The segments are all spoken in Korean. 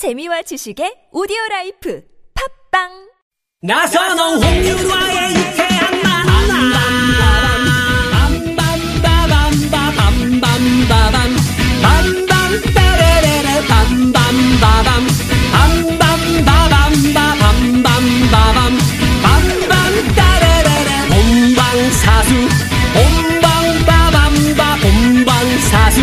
재미와 지식의 오디오 라이프 팟빵! 나선홍 홍윤화의 유쾌한 만남 빰빰빠밤빠밤빰빰빠밤 빰빰따레레레 빰빰빠밤. 빰빰빠밤빠밤빰빰빠밤. 빰빰따레레레 본방사수. 본방빠밤빠 본방사수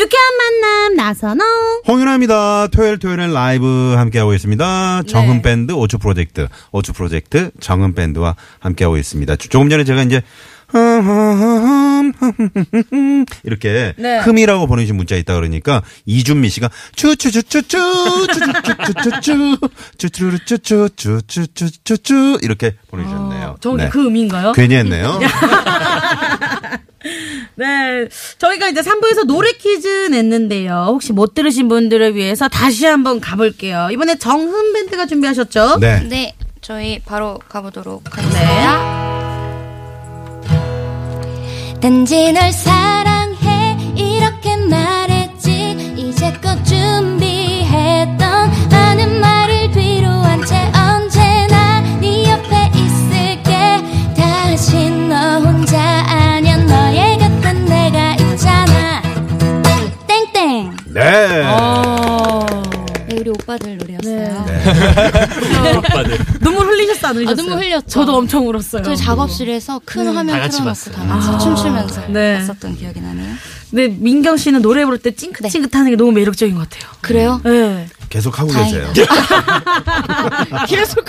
유쾌한 만남 나선홍 홍윤아입니다. 토요일 토요일엔 라이브 함께하고 있습니다. 정은 밴드 오추 프로젝트, 오추 프로젝트 정은 밴드와 함께하고 있습니다. 조- 조금 전에 제가 이제 이렇게 네. 흠이라고 보내주신 문자 있다 그러니까 이준미 씨가 추추추추추 추추추추추추 추추추추추추추추추 이렇게 보내주셨네요. 저게 네. 그 의미인가요? 괜히 했네요. 네. 저희가 이제 3부에서 노래 퀴즈 냈는데요. 혹시 못 들으신 분들을 위해서 다시 한번 가볼게요. 이번에 정흠 밴드가 준비하셨죠? 네. 네, 저희 바로 가보도록 하겠습니다. 단지 널 사랑해 이렇게 말했지 이제껏 준비 오빠들 노래였어요. 눈물 흘리셨어, 안 흘리셨어요? 아, 눈물 흘렸죠. 저도 엄청 울었어요. 저희 작업실에서 큰 화면 같이 틀어놓고. 다 같이 춤추면서 네. 봤었던 기억이 나네요. 근데 민경 씨는 노래 부를 때 찡긋찡긋 하는 게 너무 매력적인 것 같아요. 그래요? 네. 계속 하고 다행이다. 계세요. 계속.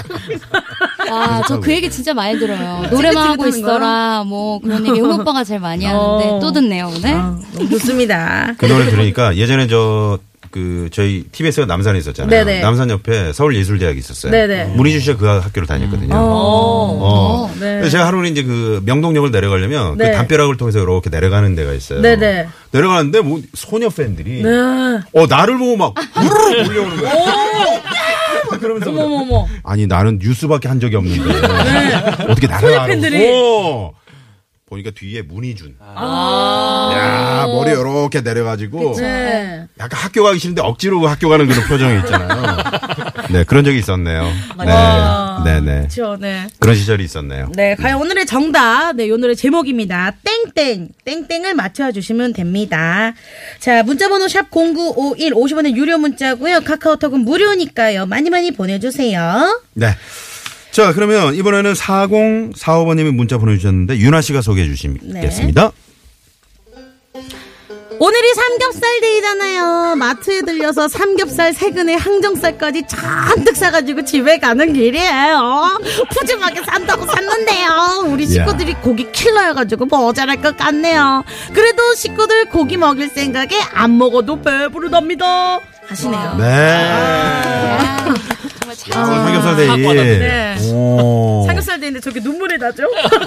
아, 저 그 얘기 진짜 많이 들어요. 노래만 하고 찡긋찡긋하는 있어라. 뭐 그런 얘기 용 오빠가 제일 많이 하는데 어. 또 듣네요 오늘. 아, 좋습니다. 그 노래 들으니까 예전에 저 그 저희 TBS가 남산에 있었잖아요. 네네. 남산 옆에 서울예술대학이 있었어요. 네네. 문희준 씨가 그 학교를 다녔거든요. 어. 어. 네. 그래서 제가 하루는 이제 그 명동역을 내려가려면 네. 그 담벼락을 통해서 이렇게 내려가는 데가 있어요. 네네. 내려가는데 뭐 소녀 팬들이 네. 어 나를 보고 막 우르르 몰려오는. 막 그러면서 어머머머. 아니 나는 뉴스밖에 한 적이 없는데 어떻게 나를 소녀 알아? 팬들이. 어. 보니까 뒤에 문희준. 야 머리 이렇게 내려가지고 네. 약간 학교 가기 싫은데 억지로 학교 가는 그런 표정이 있잖아요. 네, 그런 적이 있었네요. 네, 네, 네. 그렇죠. 네. 그런 시절이 있었네요. 네, 과연 오늘의 정답, 네, 요 노래 제목입니다. 땡땡, 땡땡을 맞춰주시면 됩니다. 자, 문자번호 샵 0951, 50원의 유료 문자고요 카카오톡은 무료니까요. 많이 많이 보내주세요. 네. 자, 그러면 이번에는 4045번님이 문자 보내주셨는데, 윤아 씨가 소개해 주시겠습니다. 오늘이 삼겹살 데이잖아요. 마트에 들려서 삼겹살 세근에 항정살까지 잔뜩 사가지고 집에 가는 길이에요. 푸짐하게 산다고 샀는데요. 우리 식구들이 고기 킬러여가지고 모자랄 것 같네요. 그래도 식구들 고기 먹일 생각에 안 먹어도 배부르답니다. 하시네요. 네. 아, 정말 잘. 아, 삼겹살 day. 네. 오. 삼겹살 day인데 저게 눈물이 나죠?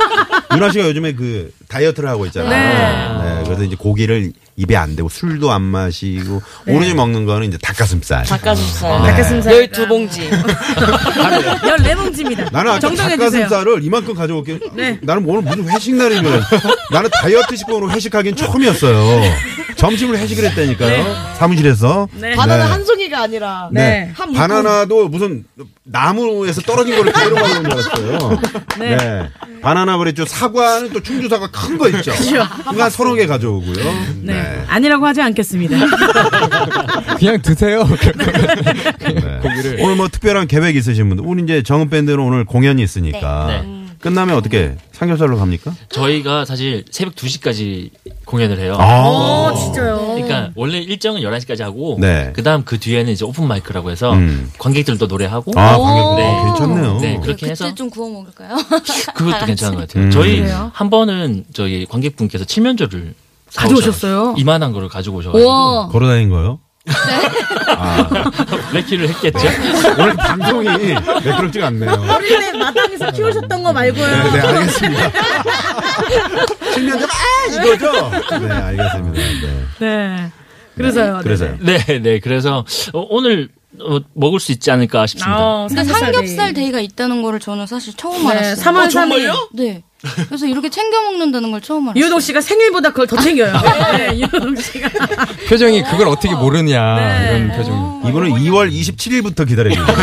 윤아 씨가 요즘에 그 다이어트를 하고 있잖아요. 네. 네, 그래서 이제 고기를 입에 안 대고 술도 안 마시고 네. 오로지 먹는 거는 이제 닭가슴살. 닭가슴살. 네. 닭가슴살. 12봉지. 14봉지입니다. 나는 아까. 닭가슴살을 이만큼 가져올게. 네. 나는 오늘 무슨 회식 날이면 나는 다이어트 식품으로 회식하기는 처음이었어요. 점심을 회식을 했다니까요. 사무실에서. 네. 바나나 네. 한 송이가 아니라 네. 네. 한 묶음. 바나나도 무슨 나무에서 떨어진 거를 그대로 가져온 줄 알았어요. 네. 바나나 그랬죠. 사과는 또 충주 사과 큰 거 있죠. 그러니까 서너 개 가져오고요. 네. 네. 아니라고 하지 않겠습니다. 그냥 드세요. 네. 오늘 뭐 특별한 계획 있으신 분들, 우리 이제 정은 밴드는 오늘 공연이 있으니까 네. 끝나면 어떻게 삼겹살로 갑니까? 저희가 사실 새벽 2시까지 공연을 해요. 아, 어, 진짜요? 그러니까 원래 일정은 11시까지 하고 네. 그다음 그 뒤에는 이제 오픈 마이크라고 해서 음. 관객들도 노래하고 아, 관객 네. 어, 괜찮네요. 네, 그렇게 그때 해서 좀 구워 먹을까요? 그것도 괜찮은 것 같아요. 음. 저희 그래요? 한 번은 저희 관객분께서 칠면조를 가져오셨어요? 이만한 거를 가지고 오셔가지고. 걸어 다닌 거요? 레키를 했겠죠. 오늘 방송이 매끄럽지가 않네요. 어릴 때 마당에서 키우셨던 거 말고요. 네, 네, 알겠습니다. 칠면조 아 이거죠? 네, 알겠습니다. 네. 네. 그래서요. 그래서요. 네, 네. 그래서 어, 오늘 어, 먹을 수 있지 않을까 싶습니다. 어, 근데 삼겹살 삼겹살 day. day가 있다는 거를 저는 사실 처음 네, 알았어요. 3월 3일. 네. 그래서 이렇게 챙겨 먹는다는 걸 처음 알았어요. 유동 씨가 생일보다 그걸 더 챙겨요. 네, 유동 씨가. 표정이 그걸 어떻게 모르냐 네. 이런 표정이. 이분은 2월 27일부터 기다리고 있어요.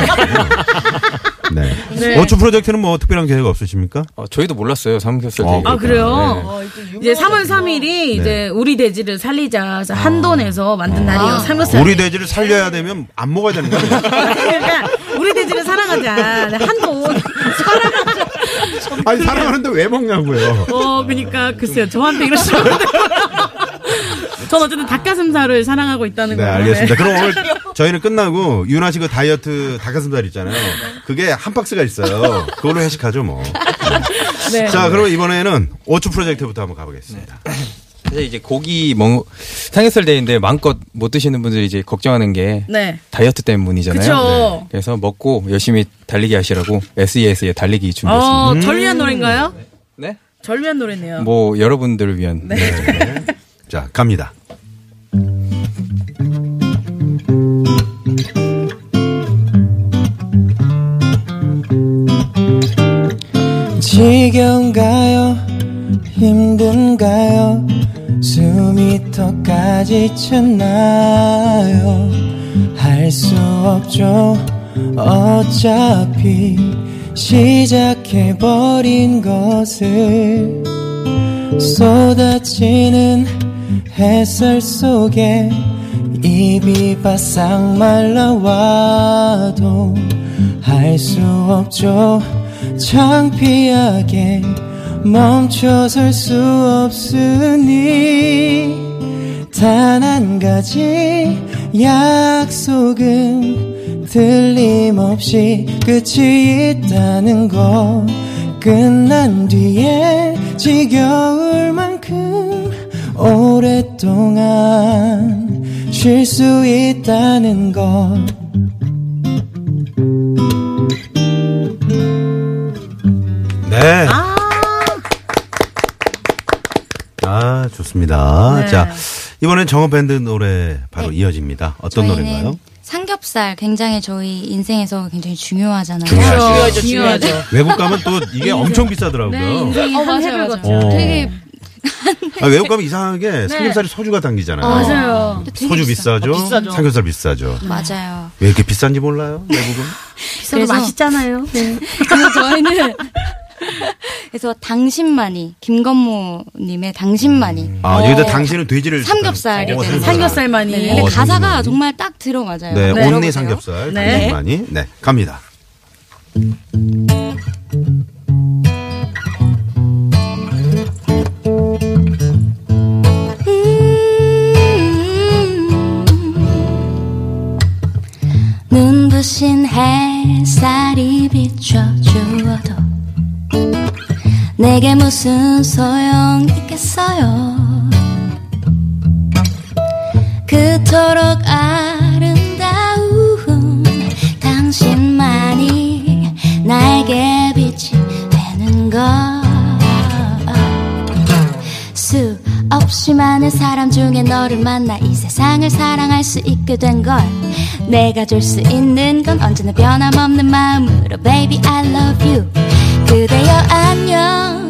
네. 네. 어초 프로젝트는 뭐 특별한 계획 없으십니까? 어, 저희도 몰랐어요 삼겹살 어. 아, 그래요? 네. 이제 3월 3일이 이제 우리 돼지를 살리자. 해서 한돈에서 만든 날이에요. 삼겹살. 우리 돼지를 살려야 되면 안 먹어야 되는 거예요. 그러니까 우리 돼지를 사랑하자. 네, 한돈. 아니 사랑 하는데 왜 먹냐고요. 어, 그러니까 글쎄요. 저한테 이러시면 안 돼요. 전 어쨌든 닭가슴살을 사랑하고 있다는 네, 거예요. 알겠습니다. 그럼 오늘 저희는 끝나고 윤아 씨그 다이어트 닭가슴살 있잖아요. 그게 한 박스가 있어요. 그걸로 회식하죠 뭐. 네. 자, 그럼 이번에는 오초 프로젝트부터 한번 가보겠습니다. 사실 이제 고기 먹 삼겹살 데이인데 마음껏 못 드시는 분들이 이제 걱정하는 게 네. 다이어트 때문이잖아요. 그쵸. 그래서 먹고 열심히 달리기 하시라고 SES의 달리기 준비했습니다. 어, 절 위한 노래인가요? 네? 절 위한 노래네요. 뭐 여러분들을 위한 자, 갑니다. 지겨운가요? 힘든가요? 숨이 턱까지 찼나요? 할 수 없죠. 어차피 시작해버린 것을 쏟아지는 햇살 속에 입이 바싹 말라와도 할 수 없죠 창피하게 멈춰설 수 없으니 단 한 가지 약속은 틀림없이 끝이 있다는 것 끝난 뒤에 지겨울 만큼 오랫동안 쉴 수 있다는 것 좋습니다. 네. 자, 이번엔 정어 밴드 노래 바로 네. 이어집니다. 어떤 노래인가요? 삼겹살 굉장히 저희 인생에서 굉장히 중요하잖아요. 중요하죠. 중요하죠. 외국 가면 또 이게 엄청 비싸더라고요. 네, 인생이 어, 한 맞아요, 맞아요. 어. 되게 아, 외국 가면 이상하게 삼겹살이 소주가 당기잖아요. 맞아요. 되게 소주 비싸. 비싸죠? 비싸죠. 삼겹살 비싸죠. 맞아요. 왜 이렇게 비싼지 몰라요? 외국은? 비싸도 맛있잖아요. 네. 그래서 저희는 그래서 당신만이 김건모님의 당신만이 아, 여기다 당신은 돼지를. 삼겹살이 어, 삼겹살만이. 네, 근데 어, 가사가 당신만이. 정말 딱 들어맞아요. 네, 들어보세요. 온리 삼겹살. 네. 당신만이. 네, 갑니다. 눈부신 햇살이 비춰주어도 내게 무슨 소용 있겠어요? 그토록 아름다운 당신만이 나에게 빛이 되는 것. 수 없이 많은 사람 중에 너를 만나 이 세상을 사랑할 수 있게 된 걸 내가 줄 수 있는 건 언제나 변함없는 마음으로 Baby I love you 그대여 안녕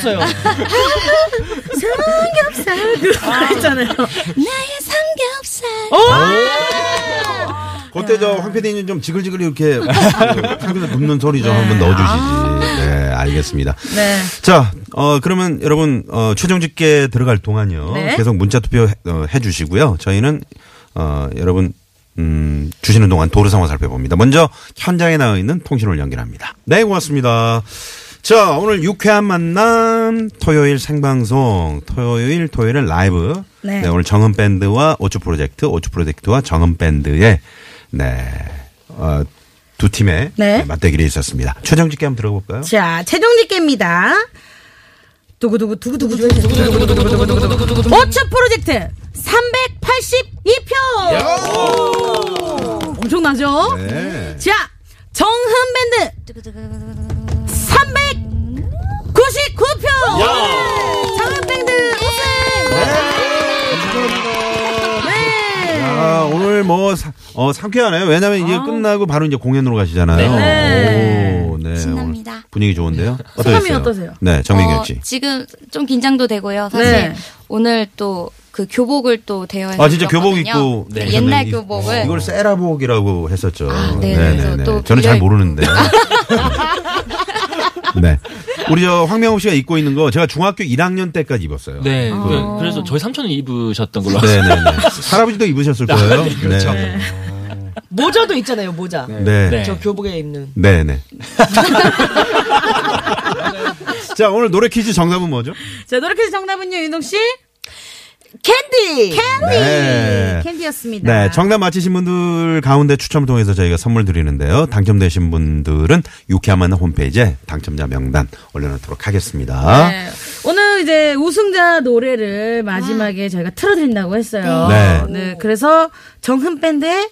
끼쳤어요. 삼겹살. 그거 있잖아요. 나의 삼겹살. 그때 저황 PD님 좀 지글지글 이렇게 그 상대에서 눕는 소리 좀 한번 넣어주시지. 네, 알겠습니다. 네. 자, 어, 그러면 여러분, 어, 최종 집계 들어갈 동안요. 네. 계속 문자 투표 해, 어, 해주시고요. 저희는, 어, 여러분, 음, 주시는 동안 도로 상황 살펴봅니다. 먼저 현장에 나와 있는 통신을 연결합니다. 네, 고맙습니다. 자, 오늘 유쾌한 만남 토요일 생방송 토요일 토요일은 라이브. 네. 오늘 정은 밴드와 오츠 프로젝트, 오츠 프로젝트와 정은 밴드의 네. 어, 두 팀의 네. 네, 맞대결이 있었습니다. 최종 집계 한번 들어볼까요? 자, 최종 집계입니다. 두구두구 두구두구 두구두구 오츠 프로젝트 382표. 엄청나죠? 네. 자, 정흠 밴드 399표. 정흠 밴드 우승. 네. 아, 오늘 뭐, 사- 어, 상쾌하네요. 왜냐면 이제 끝나고 바로 이제 공연으로 가시잖아요. 네. 오, 네. 신납니다. 오늘 분위기 좋은데요? 소감이 어떠세요? 어떠세요? 네, 정민경 어, 씨. 지금 좀 긴장도 되고요. 사실 네. 오늘 또 그 교복을 또 대여해서 아, 진짜 교복. 입고. 네. 옛날 이- 교복을 이걸 세라복이라고 했었죠. 아, 네, 그래서 또 저는 잘 모르는데. 네. 우리 저 황명호 씨가 입고 있는 거 제가 중학교 1학년 때까지 입었어요. 네. 그- 그래서 저희 삼촌은 입으셨던 걸로 네 네 네. 할아버지도 입으셨을 거예요. 네, 그렇죠. 네. 모자도 있잖아요, 모자. 네. 네. 저 교복에 입는. 네 네. 자, 오늘 노래 퀴즈 정답은 뭐죠? 자, 노력해서 정답은요, 윤동 씨? 캔디! 캔디! 네. 캔디였습니다. 네, 정답 맞히신 분들 가운데 추첨을 통해서 저희가 선물 드리는데요. 당첨되신 분들은 유쾌한 홈페이지에 당첨자 명단 올려놓도록 하겠습니다. 네. 오늘 이제 우승자 노래를 마지막에 저희가 틀어드린다고 했어요. 네. 네, 그래서 정흠 밴드의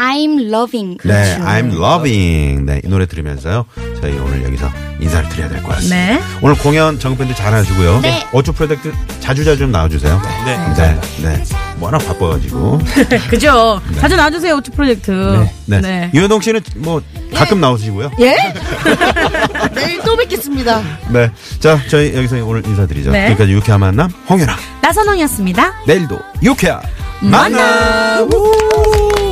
I'm loving. 네, I'm loving. 네, 이 노래 들으면서요. 저희 오늘 여기서 인사를 드려야 될 것 같습니다. 네. 오늘 공연 정밴드 잘 하시고요. 네. 어쭈 프로젝트 자주자주 좀 나와주세요. 네. 네. 네. 워낙 바빠가지고. 그죠? 자주 나와주세요, 오츠 프로젝트. 네. 네. 유현동 씨는 뭐 가끔 나오시고요. 예? 내일 또 뵙겠습니다. 네. 자, 저희 여기서 오늘 인사드리죠. 네. 지금까지 유쾌한 만남 홍윤아. 나선홍이었습니다. 내일도 유쾌한 만남. 우!